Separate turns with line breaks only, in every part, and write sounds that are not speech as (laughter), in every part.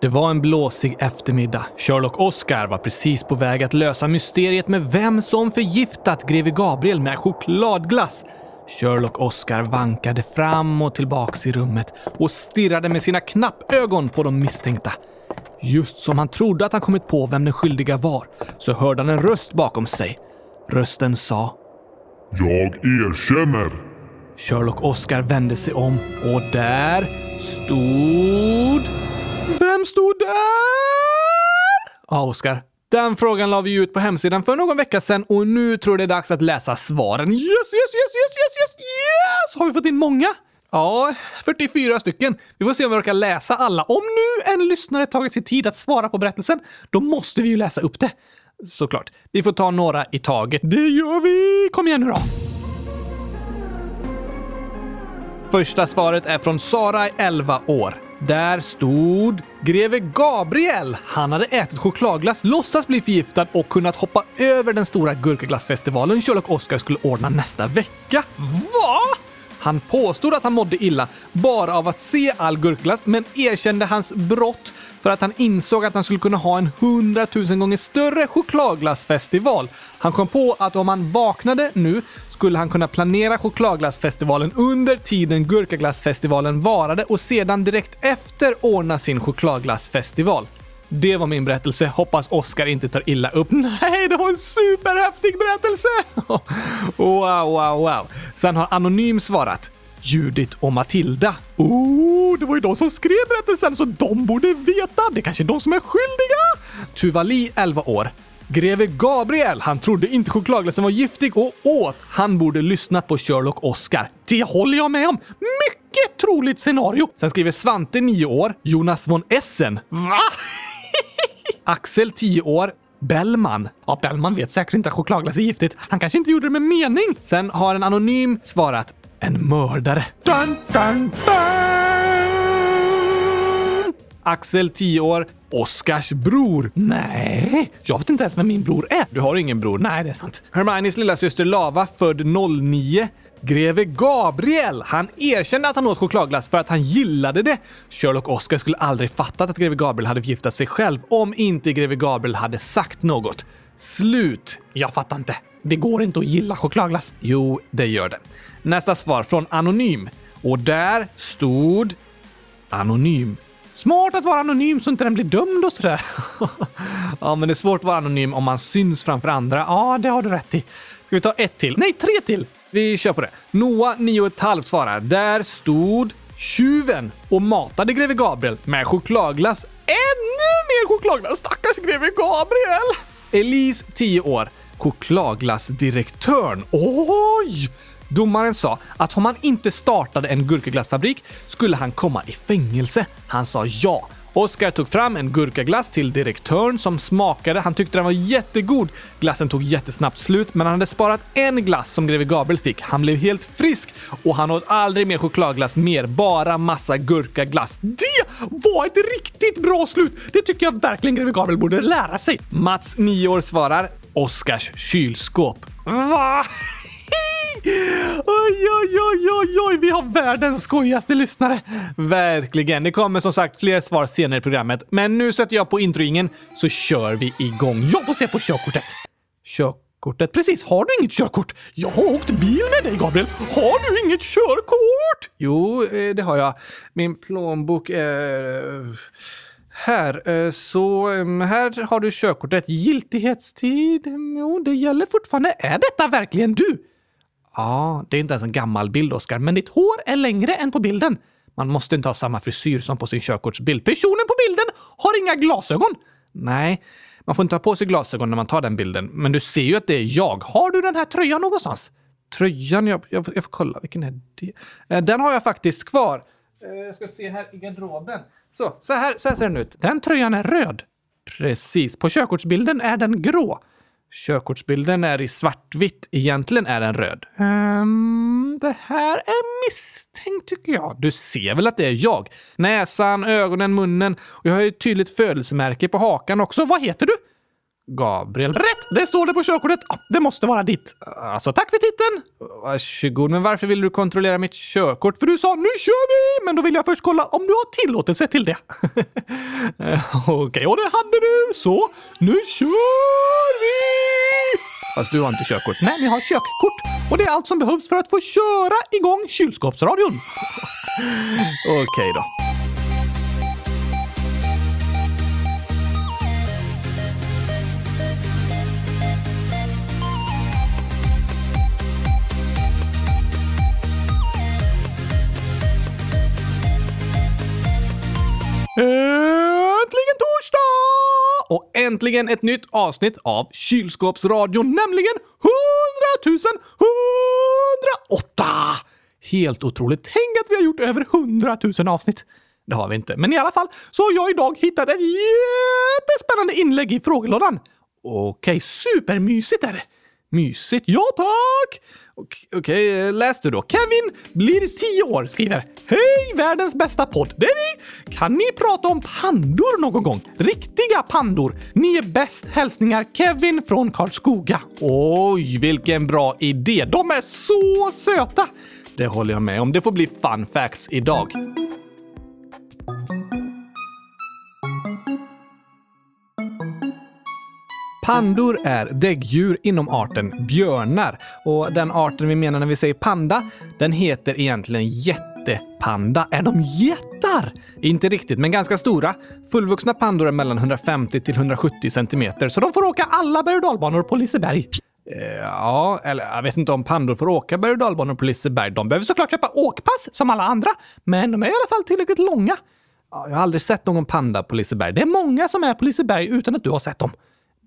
Det var en blåsig eftermiddag. Sherlock Oscar var precis på väg att lösa mysteriet med vem som förgiftat greve Gabriel med chokladglass. Sherlock Oscar vankade fram och tillbaks i rummet och stirrade med sina knappögon på de misstänkta. Just som han trodde att han kommit på vem den skyldiga var så hörde han en röst bakom sig. Rösten sa
Jag erkänner.
Sherlock Oscar vände sig om och där stod... Vem stod där? Ja, Oskar. Den frågan la vi ut på hemsidan för någon vecka sedan och nu tror jag det är dags att läsa svaren. Yes, yes, yes, yes, yes, yes, yes! Har vi fått in många? Ja, 44 stycken. Vi får se om vi orkar läsa alla. Om nu en lyssnare tagit sig tid att svara på berättelsen, då måste vi ju läsa upp det. Såklart. Vi får ta några i taget. Det gör vi! Kom igen nu då! Första svaret är från Sara, 11 år. Där stod greve Gabriel. Han hade ätit chokladglass, låtsas bli förgiftad och kunnat hoppa över den stora gurkaglassfestivalen Sherlock Oscar skulle ordna nästa vecka. Va? Han påstod att han mådde illa bara av att se all gurkglass, men erkände hans brott för att han insåg att han skulle kunna ha en hundratusen gånger större chokladglassfestival. Han kom på att om han vaknade nu skulle han kunna planera chokladglassfestivalen under tiden gurkaglassfestivalen varade och sedan direkt efter ordna sin chokladglassfestival. Det var min berättelse. Hoppas Oscar inte tar illa upp. (laughs) Nej, det var en superhäftig berättelse! (laughs) wow, wow, wow. Sen har Anonym svarat. Judith och Matilda. Oh, det var ju de som skrev berättelsen så de borde veta. Det är kanske är de som är skyldiga. Tuvali, 11 år. Greve Gabriel, han trodde inte chokladglassen var giftig och åt. Han borde lyssnat på Sherlock Oscar. Det håller jag med om. Mycket troligt scenario. Sen skriver Svante, 9 år. Jonas von Essen. Va? (laughs) Axel, 10 år. Bellman. Ja, Bellman vet säkert inte att chokladglass är giftigt. Han kanske inte gjorde det med mening. Sen har en anonym svarat en mördare. Dun, dun, dun! Axel, 10 år. Oskars bror. Nej, jag vet inte ens vem min bror är. Du har ingen bror. Nej, det är sant. Hermiones lilla syster Lava, född 09. Greve Gabriel! Han erkände att han åt chokladglass för att han gillade det. Sherlock Oscar skulle aldrig fattat att greve Gabriel hade förgiftat sig själv om inte greve Gabriel hade sagt något. Slut. Jag fattar inte. Det går inte att gilla chokladglass. Jo, det gör det. Nästa svar från Anonym. Och där stod Anonym. Smart att vara anonym så inte den blir dömd och sådär. (laughs) ja, men det är svårt att vara anonym om man syns framför andra. Ja, det har du rätt i. Ska vi ta ett till? Nej, tre till! Vi kör på det. Noah, nio och ett halvt svarar. Där stod tjuven och matade greve Gabriel med chokladglass. Ännu mer chokladglass! Stackars greve Gabriel! Elise, 10 år. Chokladglassdirektören. Oj! Domaren sa att om han inte startade en gurkaglassfabrik skulle han komma i fängelse. Han sa ja. Oskar tog fram en gurkaglass till direktören som smakade. Han tyckte den var jättegod. Glassen tog jättesnabbt slut, men han hade sparat en glass som greve Gabriel fick. Han blev helt frisk och han åt aldrig mer chokladglass mer, bara massa gurkaglass. Det var ett riktigt bra slut! Det tycker jag verkligen greve Gabriel borde lära sig. Mats, 9 år, svarar Oskars kylskåp. Va? Oj, oj, oj, oj, oj, vi har världens skojigaste lyssnare. Verkligen. Det kommer som sagt fler svar senare i programmet, men nu sätter jag på introingen så kör vi igång. Jag får se på körkortet. Körkortet? Precis. Har du inget körkort? Jag har åkt bil med dig, Gabriel. Har du inget körkort? Jo, eh, det har jag. Min plånbok är... Här, eh, så ehm, här har du körkortet. Giltighetstid? Jo, det gäller fortfarande. Är detta verkligen du? Ja, det är inte ens en gammal bild, Oskar, men ditt hår är längre än på bilden. Man måste inte ha samma frisyr som på sin körkortsbild. Personen på bilden har inga glasögon! Nej, man får inte ha på sig glasögon när man tar den bilden. Men du ser ju att det är jag. Har du den här tröjan någonstans? Tröjan? Jag, jag, jag får kolla. Vilken är det? Eh, den har jag faktiskt kvar. Jag ska se här i garderoben. Så, så här, så här ser den ut. Den tröjan är röd. Precis. På körkortsbilden är den grå. Körkortsbilden är i svartvitt. Egentligen är den röd. Um, det här är misstänkt tycker jag. Du ser väl att det är jag? Näsan, ögonen, munnen och jag har ju ett tydligt födelsemärke på hakan också. Vad heter du? Gabriel. Rätt! Det står det på körkortet. Ah, det måste vara ditt. Alltså, tack för titeln! Ah, Varsågod, men varför vill du kontrollera mitt körkort? För du sa nu kör vi! Men då vill jag först kolla om du har tillåtelse till det. Okej, (laughs) eh, Okej, och det hade du, så nu kör vi! Fast du har inte körkort. Nej, men jag har körkort. Och det är allt som behövs för att få köra igång kylskåpsradion. (laughs) Okej då. Äntligen ett nytt avsnitt av Kylskåpsradion, nämligen 100 108! Helt otroligt. Tänk att vi har gjort över 100 000 avsnitt. Det har vi inte, men i alla fall så har jag idag hittat ett jättespännande inlägg i frågelådan. Okej, supermysigt är det. Mysigt? Ja tack! Okej, okay, läs du då. Kevin blir 10 år, skriver. Hej världens bästa podd! Det är ni! Kan ni prata om pandor någon gång? Riktiga pandor! Ni är bäst! Hälsningar Kevin från Karlskoga. Oj, vilken bra idé! De är så söta! Det håller jag med om. Det får bli fun facts idag. Pandor är däggdjur inom arten björnar och den arten vi menar när vi säger panda, den heter egentligen jättepanda. Är de jättar? Inte riktigt, men ganska stora. Fullvuxna pandor är mellan 150 till 170 centimeter, så de får åka alla berg och dalbanor på Liseberg. Eh, ja, eller jag vet inte om pandor får åka berg och dalbanor på Liseberg. De behöver såklart köpa åkpass som alla andra, men de är i alla fall tillräckligt långa. Jag har aldrig sett någon panda på Liseberg. Det är många som är på Liseberg utan att du har sett dem.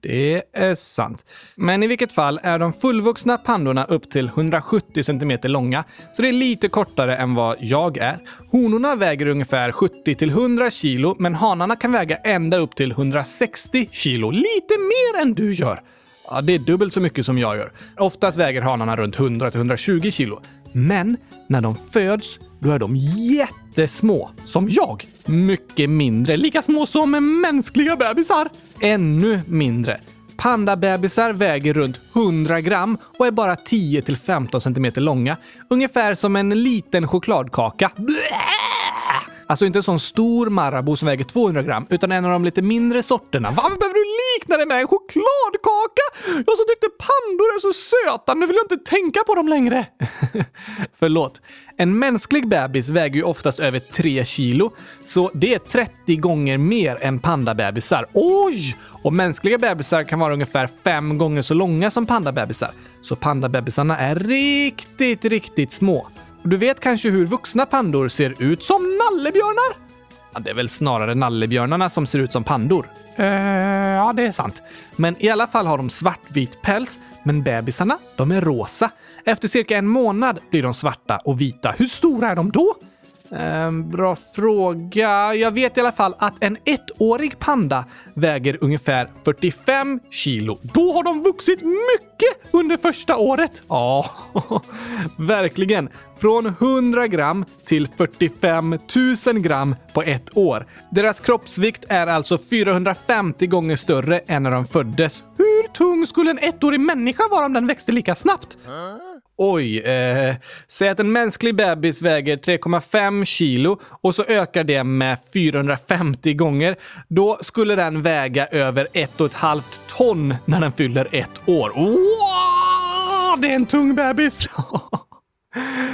Det är sant. Men i vilket fall är de fullvuxna pandorna upp till 170 cm långa, så det är lite kortare än vad jag är. Honorna väger ungefär 70-100 kilo, men hanarna kan väga ända upp till 160 kilo. Lite mer än du gör. Ja, det är dubbelt så mycket som jag gör. Oftast väger hanarna runt 100-120 kilo. Men när de föds, då är de jättesmå. Som jag. Mycket mindre. Lika små som mänskliga bebisar. Ännu mindre. Pandabebisar väger runt 100 gram och är bara 10-15 centimeter långa. Ungefär som en liten chokladkaka. Blä! Alltså inte en sån stor Marabou som väger 200 gram, utan en av de lite mindre sorterna. Varför behöver du likna det med en chokladkaka? Jag som tyckte pandor är så söta, nu vill jag inte tänka på dem längre. (laughs) Förlåt. En mänsklig bebis väger ju oftast över 3 kilo, så det är 30 gånger mer än pandabebisar. Oj! Och mänskliga bebisar kan vara ungefär fem gånger så långa som pandabebisar. Så pandabebisarna är riktigt, riktigt små. Du vet kanske hur vuxna pandor ser ut som nallebjörnar? Ja, det är väl snarare nallebjörnarna som ser ut som pandor. Eh, ja, det är sant. Men i alla fall har de svartvit päls, men bebisarna, de är rosa. Efter cirka en månad blir de svarta och vita. Hur stora är de då? Ehm, bra fråga. Jag vet i alla fall att en ettårig panda väger ungefär 45 kilo. Då har de vuxit mycket under första året. Ja, (laughs) verkligen. Från 100 gram till 45 000 gram på ett år. Deras kroppsvikt är alltså 450 gånger större än när de föddes. Hur tung skulle en ettårig människa vara om den växte lika snabbt? Oj, eh, säg att en mänsklig bebis väger 3,5 kilo och så ökar det med 450 gånger. Då skulle den väga över ett och ett halvt ton när den fyller ett år. Wow! Det är en tung bebis! (laughs)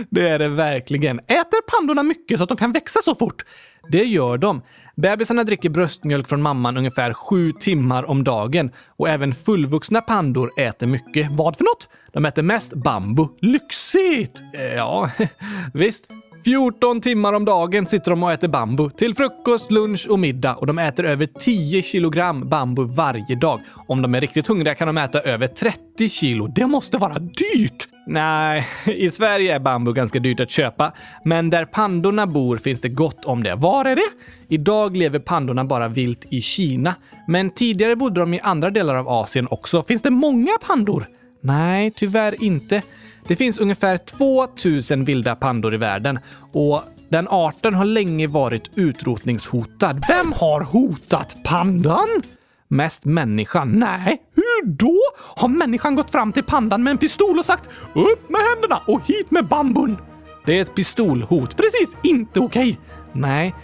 Det är det verkligen. Äter pandorna mycket så att de kan växa så fort? Det gör de. Bebisarna dricker bröstmjölk från mamman ungefär sju timmar om dagen och även fullvuxna pandor äter mycket. Vad för något? De äter mest bambu. Lyxigt! Eh, ja, (laughs) visst. 14 timmar om dagen sitter de och äter bambu. Till frukost, lunch och middag. Och de äter över 10 kilogram bambu varje dag. Om de är riktigt hungriga kan de äta över 30 kilo. Det måste vara dyrt! Nej, i Sverige är bambu ganska dyrt att köpa. Men där pandorna bor finns det gott om det. Var är det? Idag lever pandorna bara vilt i Kina. Men tidigare bodde de i andra delar av Asien också. Finns det många pandor? Nej, tyvärr inte. Det finns ungefär 2000 vilda pandor i världen och den arten har länge varit utrotningshotad. Vem har hotat pandan? Mest människan. Nej, hur då? Har människan gått fram till pandan med en pistol och sagt upp med händerna och hit med bambun? Det är ett pistolhot. Precis, inte okej. Nej,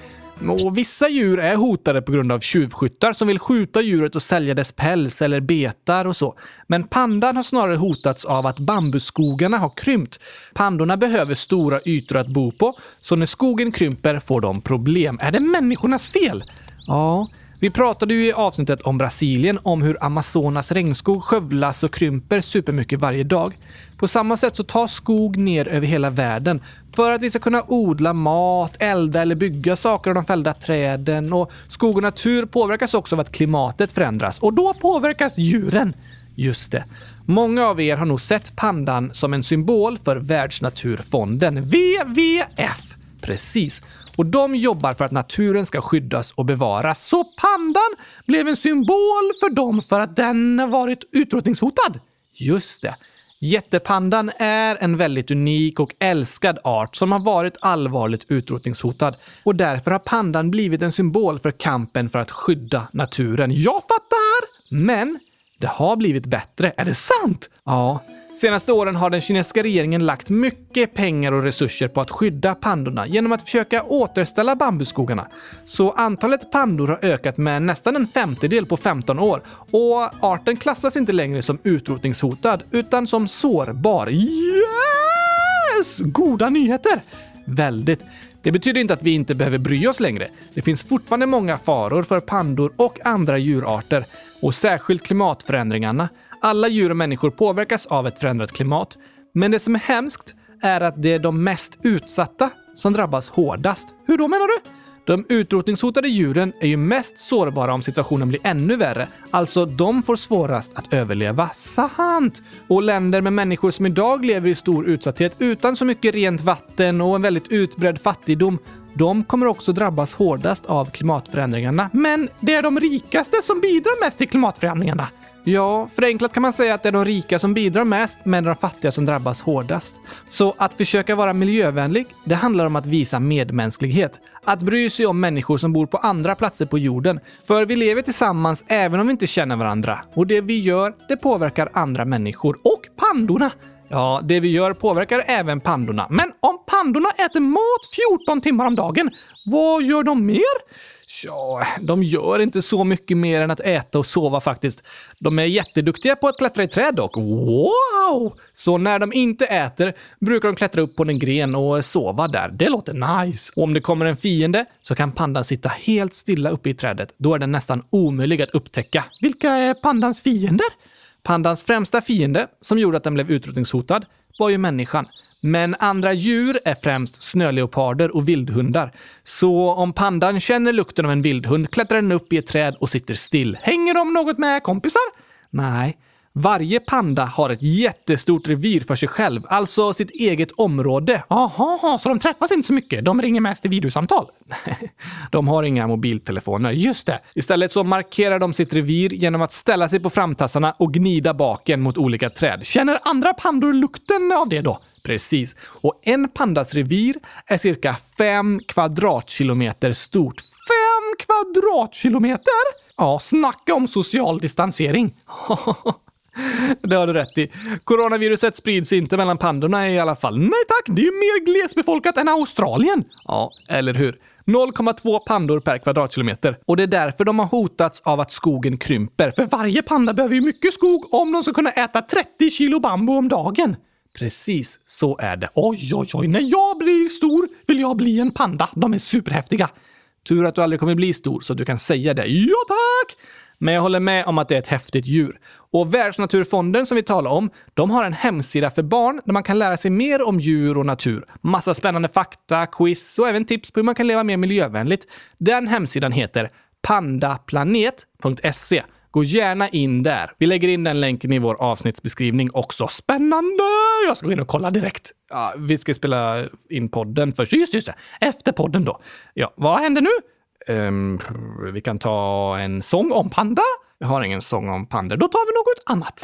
och vissa djur är hotade på grund av tjuvskyttar som vill skjuta djuret och sälja dess päls eller betar och så. Men pandan har snarare hotats av att bambuskogarna har krympt. Pandorna behöver stora ytor att bo på, så när skogen krymper får de problem. Är det människornas fel? Ja, vi pratade ju i avsnittet om Brasilien om hur Amazonas regnskog skövlas och krymper supermycket varje dag. På samma sätt så tar skog ner över hela världen för att vi ska kunna odla mat, elda eller bygga saker av de fällda träden. Och skog och natur påverkas också av att klimatet förändras och då påverkas djuren. Just det. Många av er har nog sett pandan som en symbol för Världsnaturfonden, WWF. Precis. Och de jobbar för att naturen ska skyddas och bevaras. Så pandan blev en symbol för dem för att den varit utrotningshotad. Just det. Jättepandan är en väldigt unik och älskad art som har varit allvarligt utrotningshotad. Och därför har pandan blivit en symbol för kampen för att skydda naturen. Jag fattar! Men det har blivit bättre. Är det sant? Ja. Senaste åren har den kinesiska regeringen lagt mycket pengar och resurser på att skydda pandorna genom att försöka återställa bambuskogarna. Så antalet pandor har ökat med nästan en femtedel på 15 år och arten klassas inte längre som utrotningshotad utan som sårbar. Yes! Goda nyheter! Väldigt. Det betyder inte att vi inte behöver bry oss längre. Det finns fortfarande många faror för pandor och andra djurarter och särskilt klimatförändringarna. Alla djur och människor påverkas av ett förändrat klimat. Men det som är hemskt är att det är de mest utsatta som drabbas hårdast. Hur då menar du? De utrotningshotade djuren är ju mest sårbara om situationen blir ännu värre. Alltså, de får svårast att överleva. Sant! Och länder med människor som idag lever i stor utsatthet utan så mycket rent vatten och en väldigt utbredd fattigdom de kommer också drabbas hårdast av klimatförändringarna. Men det är de rikaste som bidrar mest till klimatförändringarna. Ja, förenklat kan man säga att det är de rika som bidrar mest, men de fattiga som drabbas hårdast. Så att försöka vara miljövänlig, det handlar om att visa medmänsklighet. Att bry sig om människor som bor på andra platser på jorden. För vi lever tillsammans även om vi inte känner varandra. Och det vi gör, det påverkar andra människor. Och pandorna! Ja, det vi gör påverkar även pandorna. Men om pandorna äter mat 14 timmar om dagen, vad gör de mer? Ja, de gör inte så mycket mer än att äta och sova faktiskt. De är jätteduktiga på att klättra i träd dock. Wow! Så när de inte äter brukar de klättra upp på en gren och sova där. Det låter nice. Och om det kommer en fiende så kan pandan sitta helt stilla uppe i trädet. Då är den nästan omöjlig att upptäcka. Vilka är pandans fiender? Pandans främsta fiende, som gjorde att den blev utrotningshotad, var ju människan. Men andra djur är främst snöleoparder och vildhundar. Så om pandan känner lukten av en vildhund klättrar den upp i ett träd och sitter still. Hänger de något med kompisar? Nej. Varje panda har ett jättestort revir för sig själv, alltså sitt eget område. Jaha, så de träffas inte så mycket? De ringer mest i videosamtal? (laughs) de har inga mobiltelefoner. Just det. Istället så markerar de sitt revir genom att ställa sig på framtassarna och gnida baken mot olika träd. Känner andra pandor lukten av det då? Precis. Och en pandas revir är cirka fem kvadratkilometer stort. Fem kvadratkilometer? Ja, snacka om social distansering. (laughs) Det har du rätt i. Coronaviruset sprids inte mellan pandorna i alla fall. Nej tack, det är ju mer glesbefolkat än Australien. Ja, eller hur? 0,2 pandor per kvadratkilometer. Och det är därför de har hotats av att skogen krymper. För varje panda behöver ju mycket skog om de ska kunna äta 30 kilo bambu om dagen. Precis så är det. Oj, oj, oj. När jag blir stor vill jag bli en panda. De är superhäftiga. Tur att du aldrig kommer bli stor så att du kan säga det. Ja, tack! Men jag håller med om att det är ett häftigt djur. Och Världsnaturfonden som vi talar om, de har en hemsida för barn där man kan lära sig mer om djur och natur. Massa spännande fakta, quiz och även tips på hur man kan leva mer miljövänligt. Den hemsidan heter pandaplanet.se. Gå gärna in där. Vi lägger in den länken i vår avsnittsbeskrivning också. Spännande! Jag ska gå in och kolla direkt. Ja, vi ska spela in podden först. Just, just det. Efter podden då. Ja, vad händer nu? Um, vi kan ta en sång om panda. Jag har ingen sång om panda. Då tar vi något annat.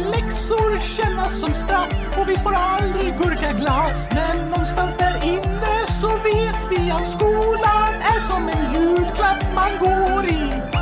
Läxor kännas som straff och vi får aldrig gurkaglass. Men någonstans där inne så vet vi att skolan är som en julklapp man går i.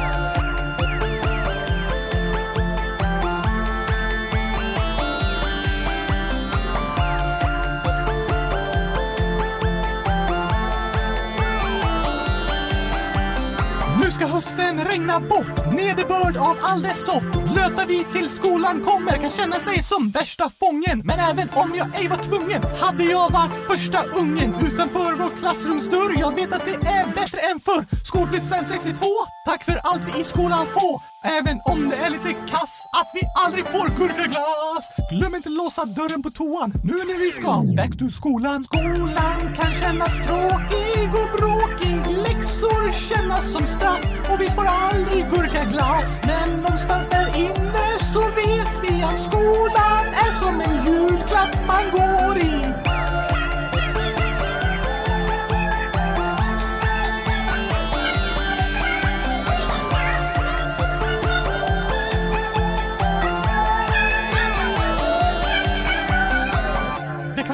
ska hösten regna bort, nederbörd av all dess sort. Blöta vi till skolan kommer kan känna sig som värsta fången. Men även om jag ej var tvungen hade jag varit första ungen utanför vår klassrumsdörr. Jag vet att det är bättre än förr. Skolblitsen 62, tack för allt vi i skolan får. Även om det är lite kass att vi aldrig får gurkaglass. Glöm inte låsa dörren på toan nu när vi ska back to skolan. Skolan kan kännas tråkig och bråkig. Läxor kännas som straff och vi får aldrig gurkaglass. Men någonstans där inne så vet vi att skolan är som en julklapp man går i.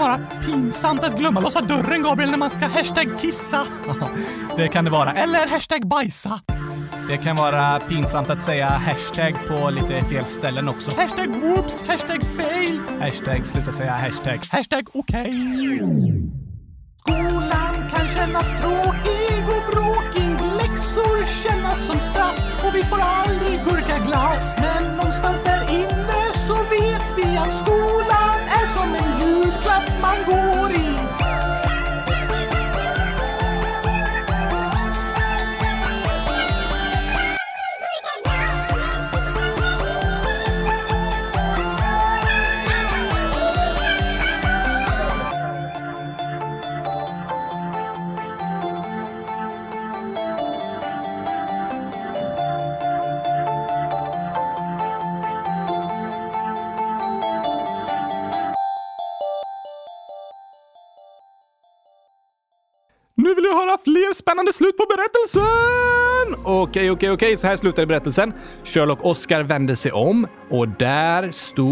vara pinsamt att glömma låsa dörren, Gabriel, när man ska hashtag kissa. (laughs) Det kan det vara. Eller hashtag bajsa. Det kan vara pinsamt att säga hashtag på lite fel ställen också. Hashtag whoops, hashtag fail. Hashtag sluta säga hashtag. Hashtag okej. Skolan kan kännas tråkig och bråkig. Läxor kännas som straff och vi får aldrig gurkaglass. Men någonstans där inne så vet vi att skolan julklapp man
spännande slut på berättelsen! Okej, okej, okej, så här slutade berättelsen. Sherlock Oscar vände sig om och där stod...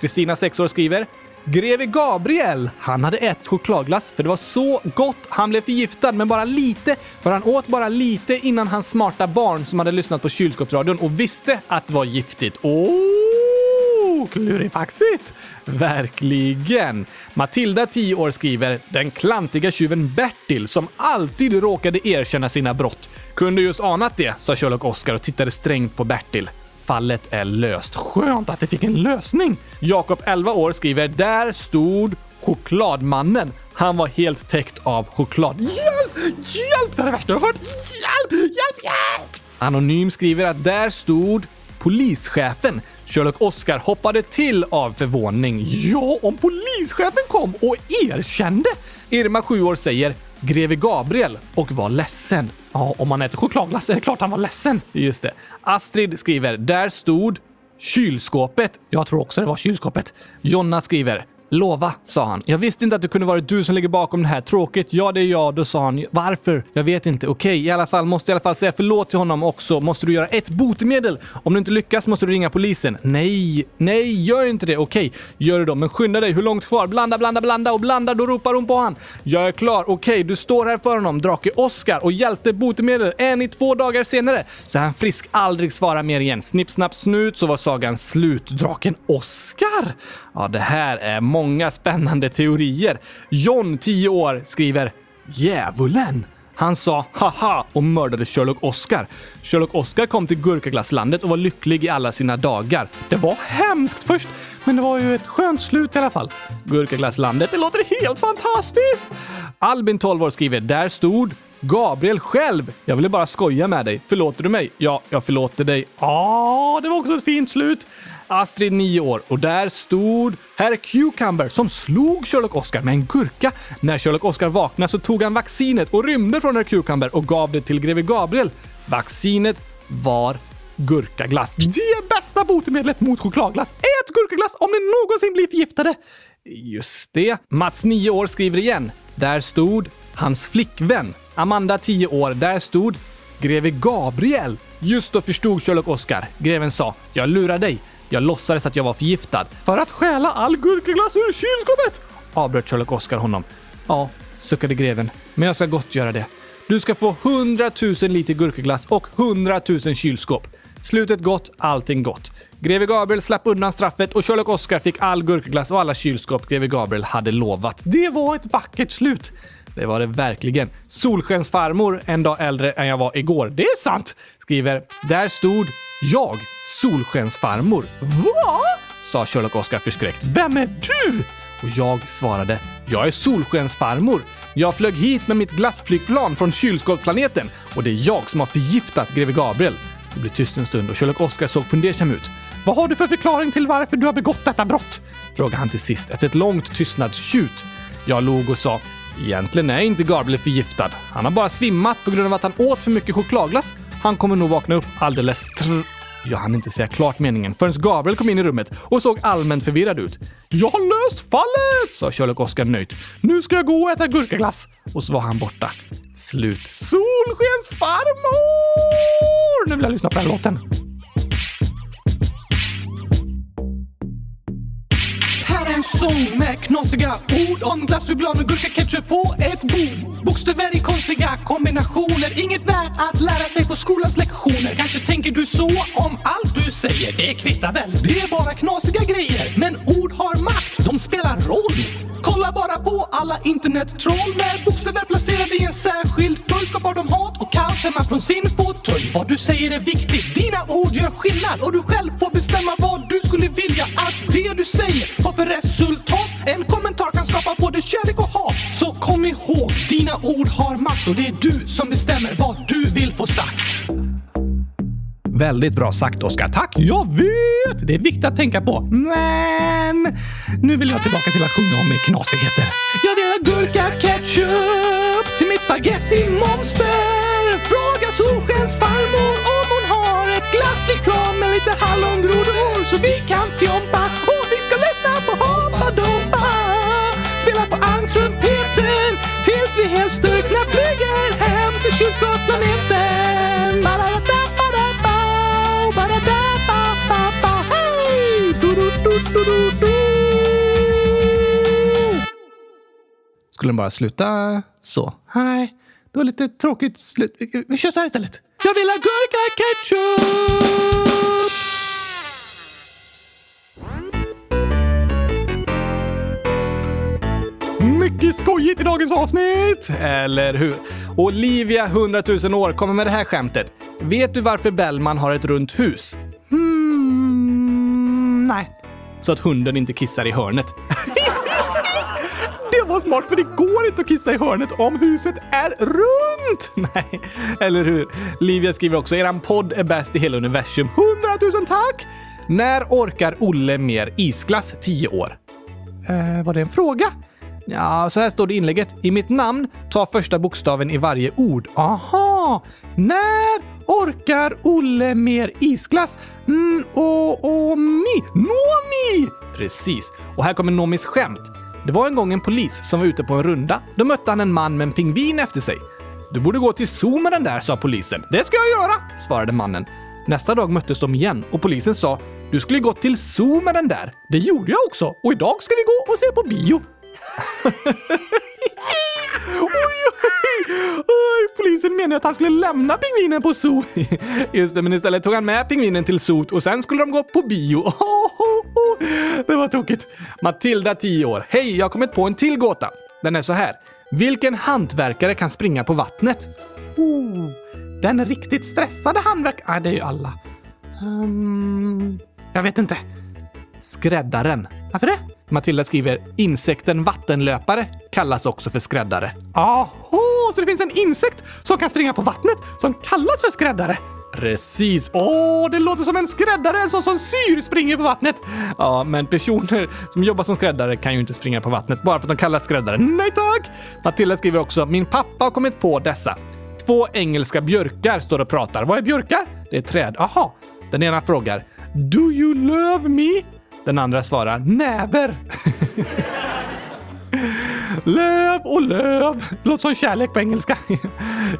Kristina, 6 år, skriver Greve Gabriel, han hade ätit chokladglass för det var så gott. Han blev förgiftad, men bara lite, för han åt bara lite innan hans smarta barn som hade lyssnat på kylskåpsradion och visste att det var giftigt. Åh, klurifaxigt! Verkligen. Matilda, 10 år, skriver “Den klantiga tjuven Bertil som alltid råkade erkänna sina brott. Kunde just anat det”, sa Sherlock Oscar och tittade strängt på Bertil. Fallet är löst. Skönt att det fick en lösning. Jakob, 11 år, skriver “Där stod chokladmannen. Han var helt täckt av choklad. Hjälp! Hjälp! Det är det värsta jag har hört! Hjälp! Hjälp! Hjälp! Anonym skriver att där stod polischefen. Sherlock Oscar hoppade till av förvåning. Ja, om polischefen kom och erkände! Irma, 7 år, säger greve Gabriel och var ledsen. Ja, om man äter chokladglass är det klart han var ledsen. Just det. Astrid skriver, där stod kylskåpet. Jag tror också det var kylskåpet. Jonna skriver, Lova, sa han. Jag visste inte att det kunde vara du som ligger bakom det här. Tråkigt. Ja, det är jag. Då sa han. Varför? Jag vet inte. Okej, i alla fall. Måste i alla fall säga förlåt till honom också. Måste du göra ett botemedel? Om du inte lyckas måste du ringa polisen. Nej, nej, gör inte det. Okej, gör det då. Men skynda dig. Hur långt kvar? Blanda, blanda, blanda och blanda. Då ropar hon på han. Jag är klar. Okej, du står här för honom. Drake Oscar och hjälte botemedel. En i två dagar senare. Så han frisk aldrig svara mer igen. Snipp, snapp, snut så var sagan slut. Draken Oscar? Ja, det här är många spännande teorier. John, 10 år, skriver “Djävulen”. Han sa haha och mördade Sherlock Oscar. Sherlock Oscar kom till Gurkaglasslandet och var lycklig i alla sina dagar. Det var hemskt först, men det var ju ett skönt slut i alla fall. Gurkaglasslandet, det låter helt fantastiskt! Albin, 12 år, skriver “Där stod Gabriel själv. Jag ville bara skoja med dig. Förlåter du mig? Ja, jag förlåter dig. Ja, det var också ett fint slut. Astrid 9 år och där stod herr Cucumber som slog Sherlock Oscar med en gurka. När Sherlock Oscar vaknade så tog han vaccinet och rymde från herr Cucumber och gav det till greve Gabriel. Vaccinet var gurkaglass. Det bästa botemedlet mot chokladglass. Ät gurkaglass om ni någonsin blir förgiftade! Just det. Mats, 9 år, skriver igen. Där stod hans flickvän. Amanda, 10 år. Där stod greve Gabriel. Just då förstod Sherlock Oscar. Greven sa “Jag lurar dig. Jag låtsades att jag var förgiftad för att stjäla all gurkaglass ur kylskåpet!” avbröt Sherlock Oscar honom. Ja, suckade greven. Men jag ska gott göra det. Du ska få 100 000 liter gurkaglass och 100 000 kylskåp. Slutet gott, allting gott. Greve Gabriel slapp undan straffet och Sherlock Oscar fick all gurkaglass och alla kylskåp Greve Gabriel hade lovat. Det var ett vackert slut. Det var det verkligen. Solskensfarmor, en dag äldre än jag var igår. Det är sant! Skriver “Där stod jag, Solskensfarmor”. Va? sa Sherlock Oscar förskräckt. Vem är du? Och jag svarade “Jag är Solskensfarmor. Jag flög hit med mitt glassflygplan från kylskåpsplaneten och det är jag som har förgiftat greve Gabriel.” Det blev tyst en stund och Sherlock Oscar såg fundersam ut. Vad har du för förklaring till varför du har begått detta brott? Frågade han till sist efter ett långt tystnadstjut. Jag log och sa Egentligen är inte Gabriel förgiftad. Han har bara svimmat på grund av att han åt för mycket chokladglass. Han kommer nog vakna upp alldeles tr... Jag hann inte säga klart meningen förrän Gabriel kom in i rummet och såg allmänt förvirrad ut. “Jag har löst fallet!” sa Sherlock Oscar nöjt. “Nu ska jag gå och äta gurkaglass!” Och så var han borta. Slut. Solskensfarmor! Nu vill jag lyssna på den här låten. En sång med knasiga ord om glass, choklad och gurka, ketchup på ett bord. Bokstäver i konstiga kombinationer, inget värt att lära sig på skolans lektioner. Kanske tänker du så om allt du säger, det kvittar väl, det är bara knasiga grejer. Men ord har makt, de spelar roll. Kolla bara på alla internettroll med bokstäver placerade i en särskild följd skapar de hat och kaos hemma från sin fåtölj. Vad du säger är viktigt, dina ord gör skillnad och du själv får bestämma vad du skulle vilja att det du säger har för resultat. En kommentar kan skapa både kärlek och hat. Så kom ihåg, dina ord har makt och det är du som bestämmer vad du vill få sagt. Väldigt bra sagt, Oskar. Tack! Jag vet! Det är viktigt att tänka på. Men nu vill jag tillbaka till att sjunga om knasigheter. Jag vill ha gurka ketchup till mitt spagetti-monster. Fråga Solskensfarmor om hon har ett glasslikör med lite hallongrodor så vi kan Skulle den bara sluta så? Nej, det var lite tråkigt slut. Vi- kör så här istället. Jag vill ha gurka ketchup! Mycket skojigt i dagens avsnitt! Eller hur? Olivia, 100 000 år, kommer med det här skämtet. Vet du varför Bellman har ett runt hus? Hmm, nej. Så att hunden inte kissar i hörnet. (laughs) Det smart, för det går inte att kissa i hörnet om huset är runt! (laughs) Nej, eller hur? Livia skriver också eran podd är bäst i hela universum. 100 000 tack! När orkar Olle mer isglass? 10 år. Eh, var det en fråga? Ja, så här står det i inlägget. I mitt namn, ta första bokstaven i varje ord. Aha! När orkar Olle mer isglass? Mm, och, och mi. Nomi! Precis. Och här kommer Nomis skämt. Det var en gång en polis som var ute på en runda. Då mötte han en man med en pingvin efter sig. Du borde gå till zoo med den där, sa polisen. Det ska jag göra, svarade mannen. Nästa dag möttes de igen och polisen sa du skulle gått till zoo med den där. Det gjorde jag också och idag ska vi gå och se på bio. (laughs) oj, oj, oj, polisen menade att han skulle lämna pingvinen på zoo. (laughs) Just det, men istället tog han med pingvinen till zoot och sen skulle de gå på bio. (laughs) Det var tokigt. Matilda, 10 år. Hej, jag har kommit på en till gåta. Den är så här. Vilken hantverkare kan springa på vattnet? Oh, den riktigt stressade hantverkaren. Ah, det är ju alla. Um, jag vet inte. Skräddaren. Varför det? Matilda skriver insekten vattenlöpare kallas också för skräddare. Jaha, så det finns en insekt som kan springa på vattnet som kallas för skräddare? Precis. Åh, det låter som en skräddare, en sån som syr springer på vattnet. Ja, men personer som jobbar som skräddare kan ju inte springa på vattnet bara för att de kallas skräddare. Nej tack! Matilda skriver också, min pappa har kommit på dessa. Två engelska björkar står och pratar. Vad är björkar? Det är träd. Aha. Den ena frågar, Do you love me? Den andra svarar, näver. Löv och löv. Låter som kärlek på engelska.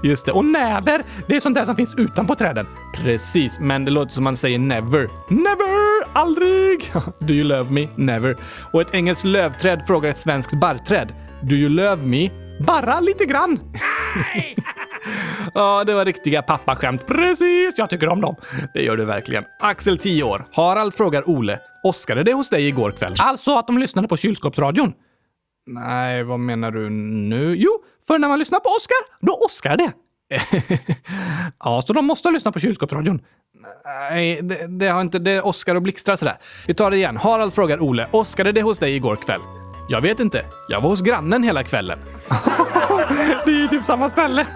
Just det. Och näver, det är sånt där som finns utanpå träden. Precis, men det låter som man säger never. Never! Aldrig! (laughs) Do you love me? Never. Och ett engelskt lövträd frågar ett svenskt barrträd. Do you love me? Bara lite grann. (laughs) Ja, det var riktiga pappaskämt. Precis, jag tycker om dem. Det gör du verkligen. Axel, 10 år. Harald frågar Ole. Oskade det hos dig igår kväll? Alltså att de lyssnade på kylskåpsradion. Nej, vad menar du nu? Jo, för när man lyssnar på Oscar, då Oscar det. (laughs) ja, så de måste ha lyssnat på kylskåpsradion. Nej, det, det har inte... Det är Oscar och blixtrar sådär. Vi tar det igen. Harald frågar Ole. Oskade det hos dig igår kväll? Jag vet inte. Jag var hos grannen hela kvällen. (laughs) det är ju typ samma ställe.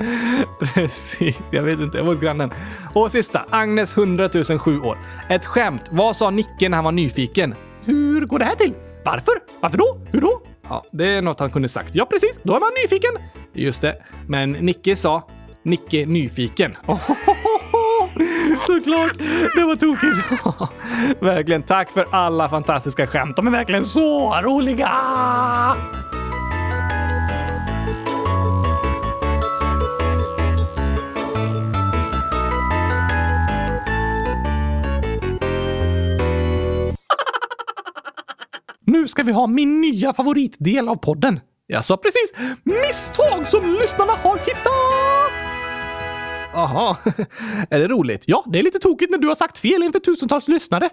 (laughs) Precis, jag vet inte. Jag var hos grannen. Och sista, Agnes 100 007 år. Ett skämt. Vad sa Nicke när han var nyfiken? Hur går det här till? Varför? Varför då? Hur då? Ja, det är något han kunde sagt. Ja, precis. Då är man nyfiken. Just det. Men Nicke sa Nicke nyfiken. (laughs) Såklart! Det var tokigt. (laughs) verkligen tack för alla fantastiska skämt. De är verkligen så roliga! Nu ska vi ha min nya favoritdel av podden. Jag sa precis misstag som lyssnarna har hittat! Aha, (laughs) är det roligt? Ja, det är lite tokigt när du har sagt fel inför tusentals lyssnare.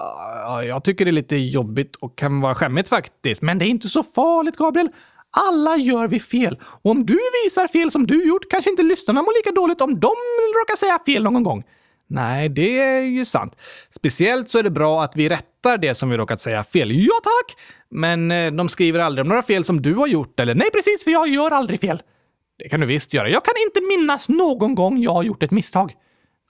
Uh, jag tycker det är lite jobbigt och kan vara skämmigt faktiskt, men det är inte så farligt, Gabriel. Alla gör vi fel och om du visar fel som du gjort kanske inte lyssnarna mår lika dåligt om de råkar säga fel någon gång. Nej, det är ju sant. Speciellt så är det bra att vi rättar det som vi råkat säga fel. Ja, tack! Men eh, de skriver aldrig om några fel som du har gjort eller nej, precis, för jag gör aldrig fel. Det kan du visst göra. Jag kan inte minnas någon gång jag har gjort ett misstag.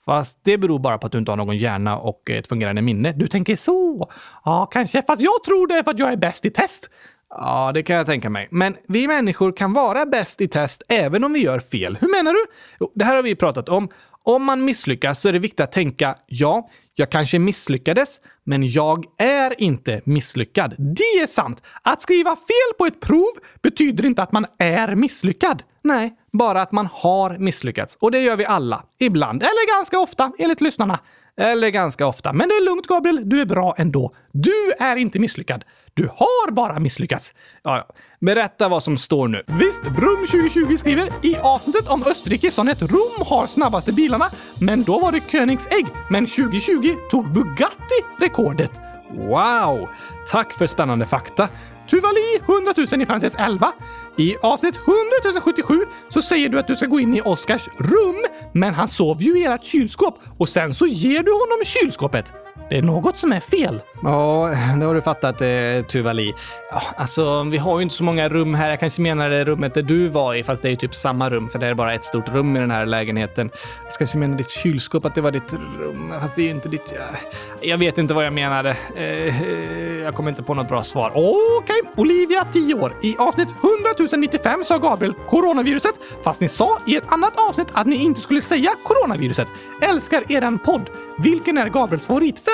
Fast det beror bara på att du inte har någon hjärna och ett fungerande minne. Du tänker så? Ja, kanske. Fast jag tror det är för att jag är bäst i test. Ja, det kan jag tänka mig. Men vi människor kan vara bäst i test även om vi gör fel. Hur menar du? Jo, det här har vi pratat om. Om man misslyckas så är det viktigt att tänka ja, jag kanske misslyckades, men jag är inte misslyckad. Det är sant! Att skriva fel på ett prov betyder inte att man är misslyckad. Nej, bara att man har misslyckats. Och det gör vi alla. Ibland, eller ganska ofta, enligt lyssnarna. Eller ganska ofta. Men det är lugnt, Gabriel. Du är bra ändå. Du är inte misslyckad. Du har bara misslyckats. Ja, ja. Berätta vad som står nu. Visst, Brum 2020 skriver i avsnittet om Österrike sa ni att Rom har snabbaste bilarna, men då var det Koenigsegg. Men 2020 tog Bugatti rekordet. Wow! Tack för spännande fakta. Tuvali 100 000 i parentes 11. I avsnitt 100 077 så säger du att du ska gå in i Oscars rum, men han sov ju i ert kylskåp och sen så ger du honom kylskåpet. Det är något som är fel. Ja, det har du fattat, eh, Tuvali. Ja, alltså, vi har ju inte så många rum här. Jag kanske menar det rummet där du var i, fast det är ju typ samma rum, för det är bara ett stort rum i den här lägenheten. Jag kanske menar ditt kylskåp, att det var ditt rum, fast det är ju inte ditt... Jag vet inte vad jag menade. Eh, eh, jag kommer inte på något bra svar. Okej, okay. Olivia, 10 år. I avsnitt 100 095 sa Gabriel coronaviruset, fast ni sa i ett annat avsnitt att ni inte skulle säga coronaviruset. Älskar eran podd. Vilken är Gabriels favoritfärg?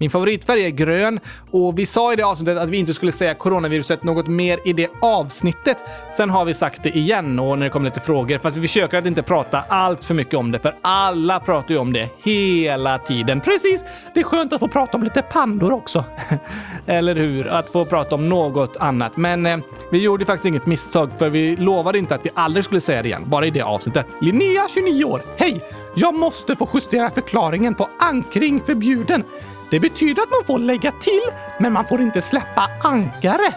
Min favoritfärg är grön och vi sa i det avsnittet att vi inte skulle säga coronaviruset något mer i det avsnittet. Sen har vi sagt det igen och när det kommer lite frågor, fast vi försöker att inte prata allt för mycket om det, för alla pratar ju om det hela tiden. Precis! Det är skönt att få prata om lite pandor också. (laughs) Eller hur? Att få prata om något annat. Men eh, vi gjorde faktiskt inget misstag, för vi lovade inte att vi aldrig skulle säga det igen, bara i det avsnittet. Linnea, 29 år. Hej! Jag måste få justera förklaringen på ankring förbjuden. Det betyder att man får lägga till, men man får inte släppa ankare.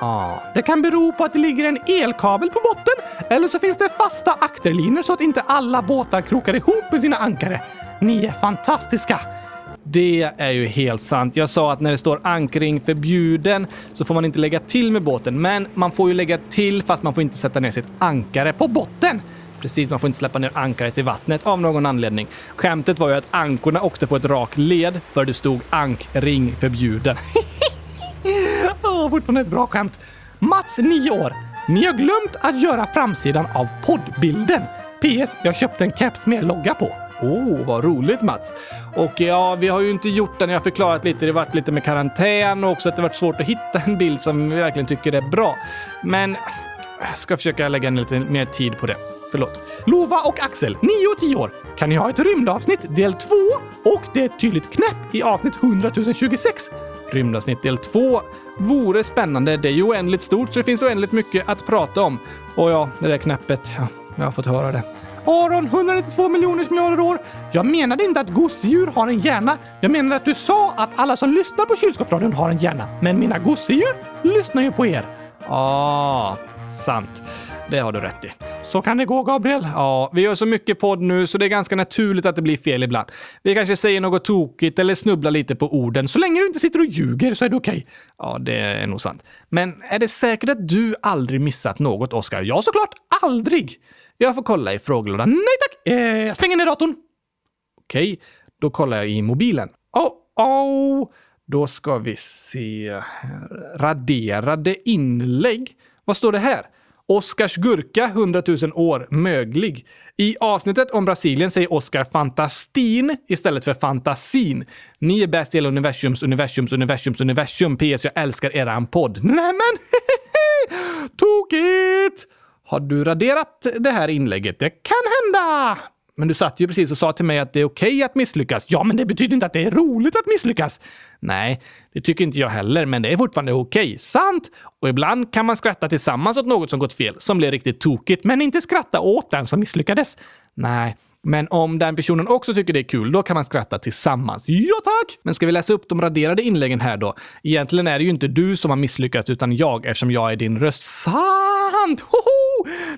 Ah. Det kan bero på att det ligger en elkabel på botten eller så finns det fasta akterlinor så att inte alla båtar krokar ihop med sina ankare. Ni är fantastiska! Det är ju helt sant. Jag sa att när det står ankring förbjuden så får man inte lägga till med båten, men man får ju lägga till fast man får inte sätta ner sitt ankare på botten. Precis, man får inte släppa ner ankaret i vattnet av någon anledning. Skämtet var ju att ankorna åkte på ett rak led för det stod ankring förbjuden. (laughs) oh, fortfarande ett bra skämt. Mats, 9 år. Ni har glömt att göra framsidan av poddbilden. PS. Jag köpte en keps med logga på. Åh, oh, vad roligt Mats! Och ja, vi har ju inte gjort den. Jag har förklarat lite. Det har varit lite med karantän och också att det varit svårt att hitta en bild som vi verkligen tycker är bra. Men jag ska försöka lägga lite mer tid på det. Förlåt. Lova och Axel, 9 och 10 år. Kan ni ha ett rymdavsnitt del 2 och det är ett tydligt knäpp i avsnitt 100 026? Rymdavsnitt del 2 vore spännande. Det är ju oändligt stort så det finns oändligt mycket att prata om. Och ja, det där knäppet. Ja, jag har fått höra det. Aron, 192 miljoner miljarder år. Jag menade inte att gosedjur har en hjärna. Jag menade att du sa att alla som lyssnar på kylskåpsradion har en hjärna. Men mina gosedjur lyssnar ju på er. Ah, sant. Det har du rätt i. Så kan det gå, Gabriel. Ja, vi gör så mycket podd nu så det är ganska naturligt att det blir fel ibland. Vi kanske säger något tokigt eller snubblar lite på orden. Så länge du inte sitter och ljuger så är det okej. Okay. Ja, det är nog sant. Men är det säkert att du aldrig missat något, Oskar? Ja, såklart aldrig! Jag får kolla i frågelådan. Nej tack! Eh, jag stänger ner datorn. Okej, okay, då kollar jag i mobilen. Oh, oh. Då ska vi se. Raderade inlägg. Vad står det här? Oscars gurka 100 000 år möglig. I avsnittet om Brasilien säger Oscar fantastin istället för fantasin. Ni är bäst i hela universums, universums, universums, universum. PS. Jag älskar eran podd. Nämen! (laughs) Tokigt! Har du raderat det här inlägget? Det kan hända! Men du satt ju precis och sa till mig att det är okej okay att misslyckas. Ja, men det betyder inte att det är roligt att misslyckas. Nej, det tycker inte jag heller, men det är fortfarande okej. Okay. Sant! Och ibland kan man skratta tillsammans åt något som gått fel, som blev riktigt tokigt, men inte skratta åt den som misslyckades. Nej, men om den personen också tycker det är kul, då kan man skratta tillsammans. Ja tack! Men ska vi läsa upp de raderade inläggen här då? Egentligen är det ju inte du som har misslyckats, utan jag, eftersom jag är din röst. Sant! Hoho!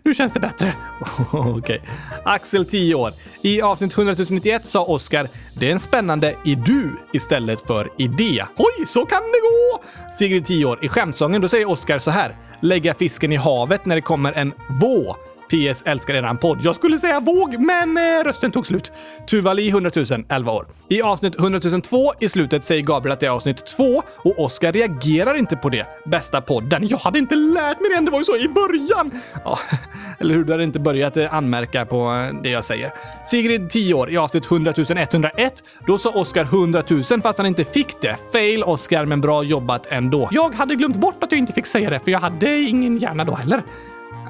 Nu känns det bättre. (laughs) Okej. Okay. Axel, 10 år. I avsnitt 100 091 sa Oskar “Det är en spännande idu istället för idé”. Oj, så kan det gå! Sigrid, 10 år. I skämtsången då säger Oskar så här “Lägga fisken i havet när det kommer en vå” PS älskar eran podd. Jag skulle säga våg, men eh, rösten tog slut. Tuvali 100 000, 11 år. I avsnitt 100 002 i slutet säger Gabriel att det är avsnitt 2 och Oskar reagerar inte på det. Bästa podden. Jag hade inte lärt mig det än, det var ju så i början. Ja, (laughs) eller hur? Du hade inte börjat eh, anmärka på eh, det jag säger. Sigrid 10 år i avsnitt 100 101. Då sa Oskar 100 000 fast han inte fick det. Fail Oskar, men bra jobbat ändå. Jag hade glömt bort att jag inte fick säga det, för jag hade ingen hjärna då heller.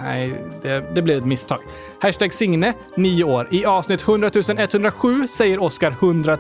Nej, det, det blev ett misstag. Hashtag Signe, 9 år. I avsnitt 100 107 säger Oskar 100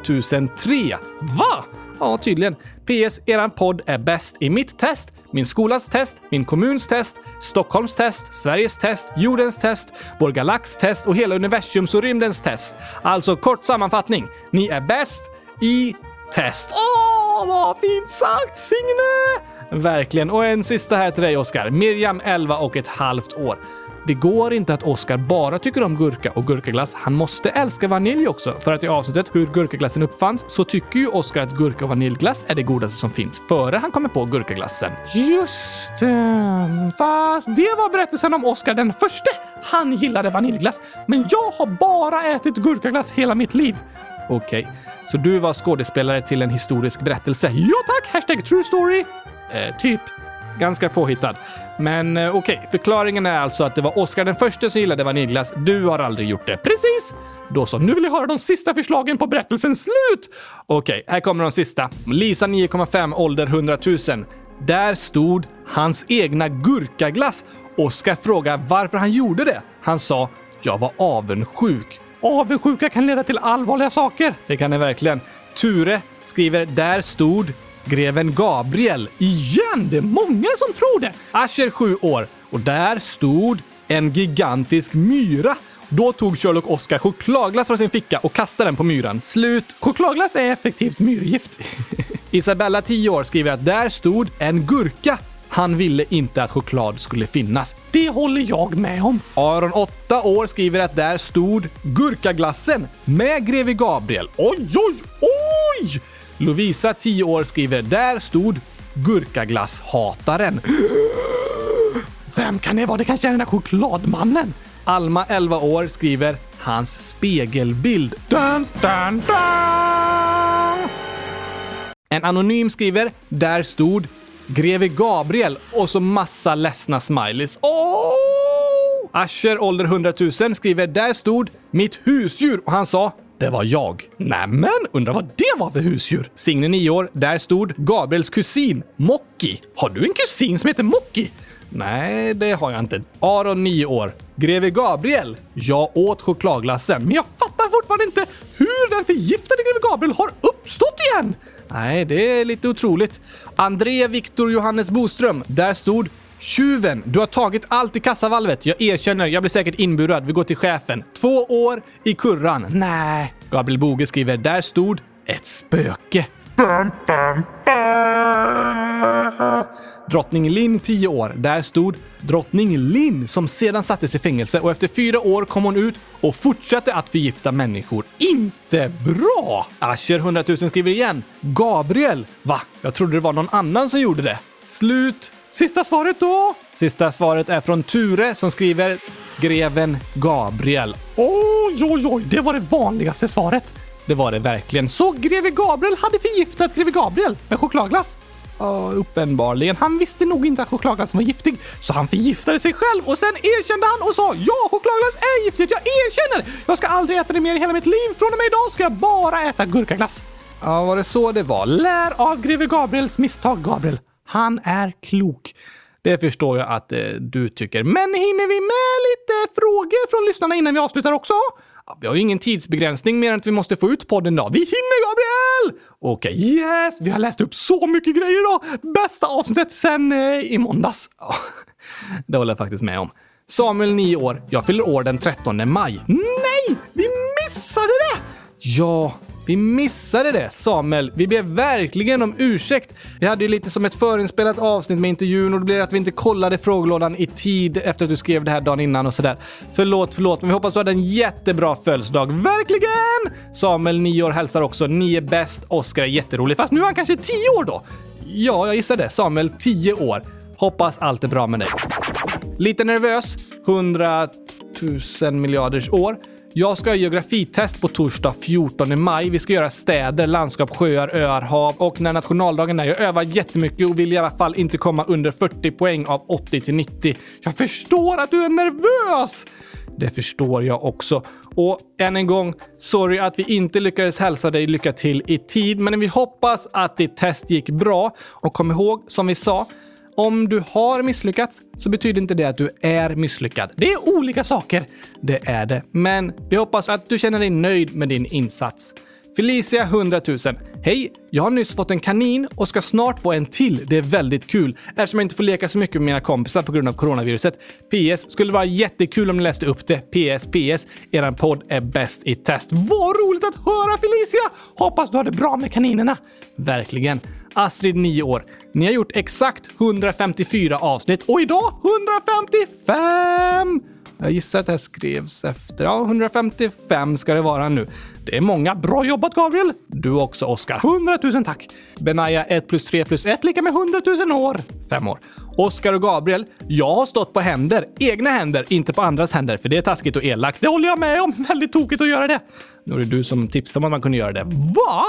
003. Va? Ja, tydligen. PS. Eran podd är bäst i mitt test, min skolas test, min kommuns test, Stockholms test, Sveriges test, jordens test, vår galax test och hela universums och rymdens test. Alltså kort sammanfattning. Ni är bäst i test. Åh, vad fint sagt Signe! Verkligen. Och en sista här till dig, Oskar. Miriam, 11 och ett halvt år. Det går inte att Oskar bara tycker om gurka och gurkaglass. Han måste älska vanilj också. För att i avsnittet hur gurkaglassen uppfanns så tycker ju Oskar att gurka och vaniljglass är det godaste som finns före han kommer på gurkaglassen. Just det. Fast det var berättelsen om Oskar den förste. Han gillade vaniljglass. Men jag har bara ätit gurkaglass hela mitt liv. Okej, okay. så du var skådespelare till en historisk berättelse? Ja tack! Hashtag true story. Eh, typ. Ganska påhittad. Men eh, okej, förklaringen är alltså att det var Oscar den första som gillade vaniljglass. Du har aldrig gjort det. Precis! Då så, nu vill jag höra de sista förslagen på berättelsens slut! Okej, här kommer de sista. Lisa 9,5, ålder 100 000. Där stod hans egna gurkaglass. Oskar frågade varför han gjorde det. Han sa “Jag var avundsjuk”. Avundsjuka kan leda till allvarliga saker. Det kan det verkligen. Ture skriver “Där stod greven Gabriel. Igen! Det är många som tror det. Asher, sju år. Och där stod en gigantisk myra. Då tog Sherlock Oscar chokladglass från sin ficka och kastade den på myran. Slut. Chokladglass är effektivt myrgift. (laughs) Isabella, 10 år, skriver att där stod en gurka. Han ville inte att choklad skulle finnas. Det håller jag med om. Aron, 8 år, skriver att där stod gurkaglassen med greve Gabriel. Oj, oj, oj! Lovisa, 10 år, skriver “Där stod gurkaglasshataren”. Vem kan det vara? Det kanske är den där chokladmannen? Alma, 11 år, skriver hans spegelbild. Dun, dun, dun! En anonym skriver “Där stod greve Gabriel” och så massa ledsna smileys. Oh! Asher, ålder 100 000, skriver “Där stod mitt husdjur” och han sa det var jag. Nämen, undrar vad det var för husdjur? Signe 9 år. Där stod Gabriels kusin, Mocki. Har du en kusin som heter Mocki? Nej, det har jag inte. Aron 9 år. Greve Gabriel. Jag åt chokladglassen, men jag fattar fortfarande inte hur den förgiftade Greve Gabriel har uppstått igen. Nej, det är lite otroligt. André Viktor Johannes Boström. Där stod Tjuven, du har tagit allt i kassavalvet. Jag erkänner, jag blir säkert inburad. Vi går till chefen. Två år i kurran. Nej. Gabriel Boge skriver, där stod ett spöke. Drottning Linn 10 år. Där stod Drottning Linn som sedan sattes i fängelse och efter fyra år kom hon ut och fortsatte att förgifta människor. Inte bra! Asher 100 000 skriver igen. Gabriel. Va? Jag trodde det var någon annan som gjorde det. Slut. Sista svaret då? Sista svaret är från Ture som skriver Greven Gabriel. Oj, oj, oj, det var det vanligaste svaret. Det var det verkligen. Så greve Gabriel hade förgiftat greve Gabriel med chokladglass? Ja, uppenbarligen. Han visste nog inte att chokladglassen var giftig, så han förgiftade sig själv och sen erkände han och sa ja, chokladglass är giftigt. Jag erkänner! Jag ska aldrig äta det mer i hela mitt liv. Från och med idag ska jag bara äta gurkaglass. Ja, var det så det var? Lär av greve Gabriels misstag, Gabriel. Han är klok. Det förstår jag att eh, du tycker. Men hinner vi med lite frågor från lyssnarna innan vi avslutar också? Ja, vi har ju ingen tidsbegränsning mer än att vi måste få ut podden idag. Vi hinner Gabriel! Okej, okay, yes! Vi har läst upp så mycket grejer idag! Bästa avsnittet sen eh, i måndags. Ja, (laughs) det håller jag faktiskt med om. Samuel, 9 år. Jag fyller år den 13 maj. Nej! Vi missade det! Ja, vi missade det, Samuel. Vi ber verkligen om ursäkt. Vi hade ju lite som ett förinspelat avsnitt med intervjun och det blev att vi inte kollade frågelådan i tid efter att du skrev det här dagen innan och sådär. Förlåt, förlåt, men vi hoppas du hade en jättebra födelsedag. Verkligen! Samuel, 9 år, hälsar också. Ni är bäst. Oskar är jätterolig, fast nu är han kanske 10 år då. Ja, jag gissar det. Samuel, 10 år. Hoppas allt är bra med dig. Lite nervös. 100 000 miljarders år. Jag ska ha geografitest på torsdag 14 maj. Vi ska göra städer, landskap, sjöar, öar, hav och när nationaldagen är. Jag övar jättemycket och vill i alla fall inte komma under 40 poäng av 80 till 90. Jag förstår att du är nervös! Det förstår jag också. Och än en gång, sorry att vi inte lyckades hälsa dig lycka till i tid, men vi hoppas att ditt test gick bra. Och kom ihåg, som vi sa, om du har misslyckats så betyder inte det att du är misslyckad. Det är olika saker. Det är det. Men vi hoppas att du känner dig nöjd med din insats. Felicia 100 000. Hej! Jag har nyss fått en kanin och ska snart få en till. Det är väldigt kul eftersom jag inte får leka så mycket med mina kompisar på grund av coronaviruset. PS. Skulle vara jättekul om ni läste upp det. PS. PS. Eran podd är bäst i test. Vad roligt att höra Felicia! Hoppas du har det bra med kaninerna. Verkligen. Astrid 9 år. Ni har gjort exakt 154 avsnitt och idag 155! Jag gissar att det här skrevs efter. Ja, 155 ska det vara nu. Det är många. Bra jobbat Gabriel! Du också Oskar. 100 000 tack! Benaya 1 plus 3 plus 1 lika med 100 000 år. Fem år. Oskar och Gabriel. Jag har stått på händer. Egna händer, inte på andras händer, för det är taskigt och elakt. Det håller jag med om. (laughs) Väldigt tokigt att göra det. Nu är det du som tipsade om att man kunde göra det. Va?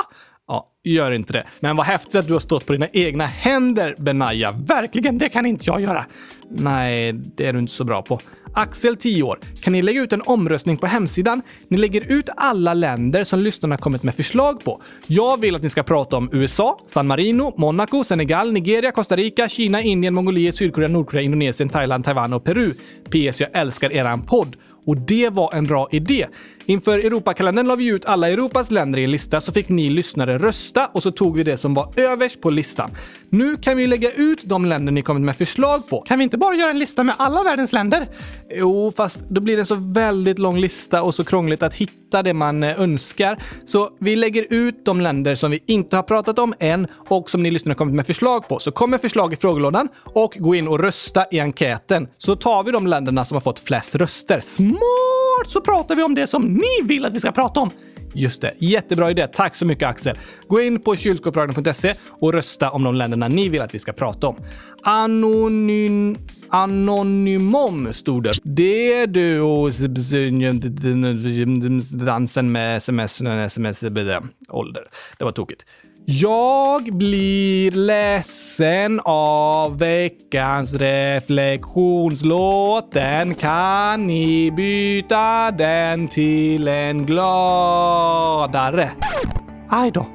Ja, gör inte det. Men vad häftigt att du har stått på dina egna händer, Benaya. Verkligen, det kan inte jag göra. Nej, det är du inte så bra på. Axel, 10 år. Kan ni lägga ut en omröstning på hemsidan? Ni lägger ut alla länder som lyssnarna kommit med förslag på. Jag vill att ni ska prata om USA, San Marino, Monaco, Senegal, Nigeria, Costa Rica, Kina, Indien, Mongoliet, Sydkorea, Nordkorea, Indonesien, Thailand, Taiwan och Peru. PS. Jag älskar eran podd. Och det var en bra idé. Inför Europakalendern la vi ut alla Europas länder i en lista så fick ni lyssnare rösta och så tog vi det som var överst på listan. Nu kan vi lägga ut de länder ni kommit med förslag på. Kan vi inte bara göra en lista med alla världens länder? Jo, fast då blir det en så väldigt lång lista och så krångligt att hitta det man eh, önskar. Så vi lägger ut de länder som vi inte har pratat om än och som ni lyssnare kommit med förslag på. Så kom med förslag i frågelådan och gå in och rösta i enkäten. Så tar vi de länderna som har fått flest röster. Smart! Så pratar vi om det som ni vill att vi ska prata om. Just det, jättebra idé. Tack så mycket Axel. Gå in på kylskåpsradion.se och rösta om de länderna ni vill att vi ska prata om. Anonym... Anonymom stod det. Det är du och dansen med sms, sms, ålder. Det var tokigt. Jag blir ledsen av veckans reflektionslåt. Den kan ni byta den till en gladare. Aj då.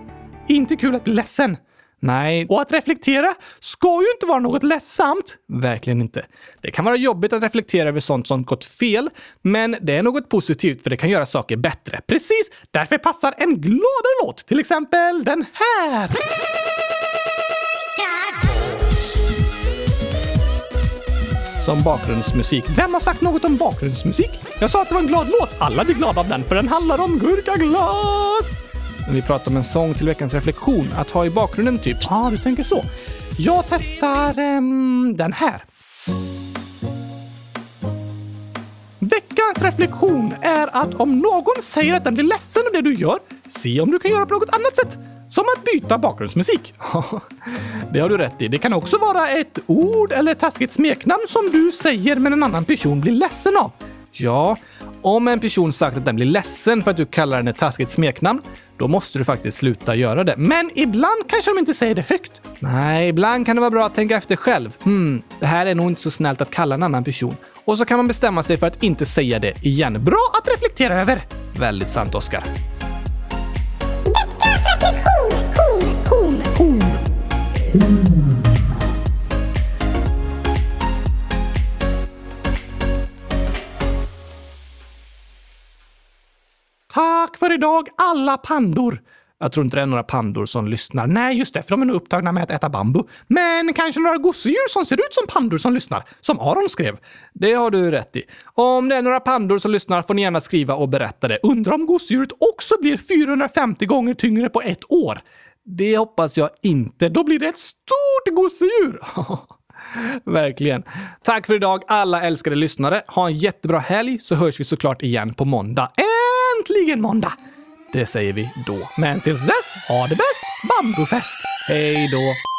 Inte kul att bli ledsen. Nej, och att reflektera ska ju inte vara något ledsamt. Verkligen inte. Det kan vara jobbigt att reflektera över sånt som gått fel, men det är något positivt för det kan göra saker bättre. Precis, därför passar en gladare låt, till exempel den här. Som bakgrundsmusik. Vem har sagt något om bakgrundsmusik? Jag sa att det var en glad låt. Alla blir glada av den, för den handlar om gurkaglas. När vi pratar om en sång till veckans reflektion. Att ha i bakgrunden typ. Ja, ah, du tänker så. Jag testar um, den här. Veckans reflektion är att om någon säger att den blir ledsen av det du gör, se om du kan göra på något annat sätt. Som att byta bakgrundsmusik. (laughs) det har du rätt i. Det kan också vara ett ord eller ett taskigt smeknamn som du säger men en annan person blir ledsen av. Ja, om en person sagt att den blir ledsen för att du kallar den ett taskigt smeknamn, då måste du faktiskt sluta göra det. Men ibland kanske de inte säger det högt. Nej, ibland kan det vara bra att tänka efter själv. Hmm, det här är nog inte så snällt att kalla en annan person. Och så kan man bestämma sig för att inte säga det igen. Bra att reflektera över! Väldigt sant, Oskar. Veckans reflektion! Cool, cool, hon. Tack för idag alla pandor! Jag tror inte det är några pandor som lyssnar. Nej, just det, för de är nog upptagna med att äta bambu. Men kanske några gosedjur som ser ut som pandor som lyssnar, som Aron skrev. Det har du rätt i. Om det är några pandor som lyssnar får ni gärna skriva och berätta det. Undrar om gosedjuret också blir 450 gånger tyngre på ett år? Det hoppas jag inte. Då blir det ett stort gosedjur! (laughs) Verkligen. Tack för idag alla älskade lyssnare. Ha en jättebra helg så hörs vi såklart igen på måndag. Äntligen måndag! Det säger vi då. Men tills dess, ha det bäst! Bambufest! Hej då!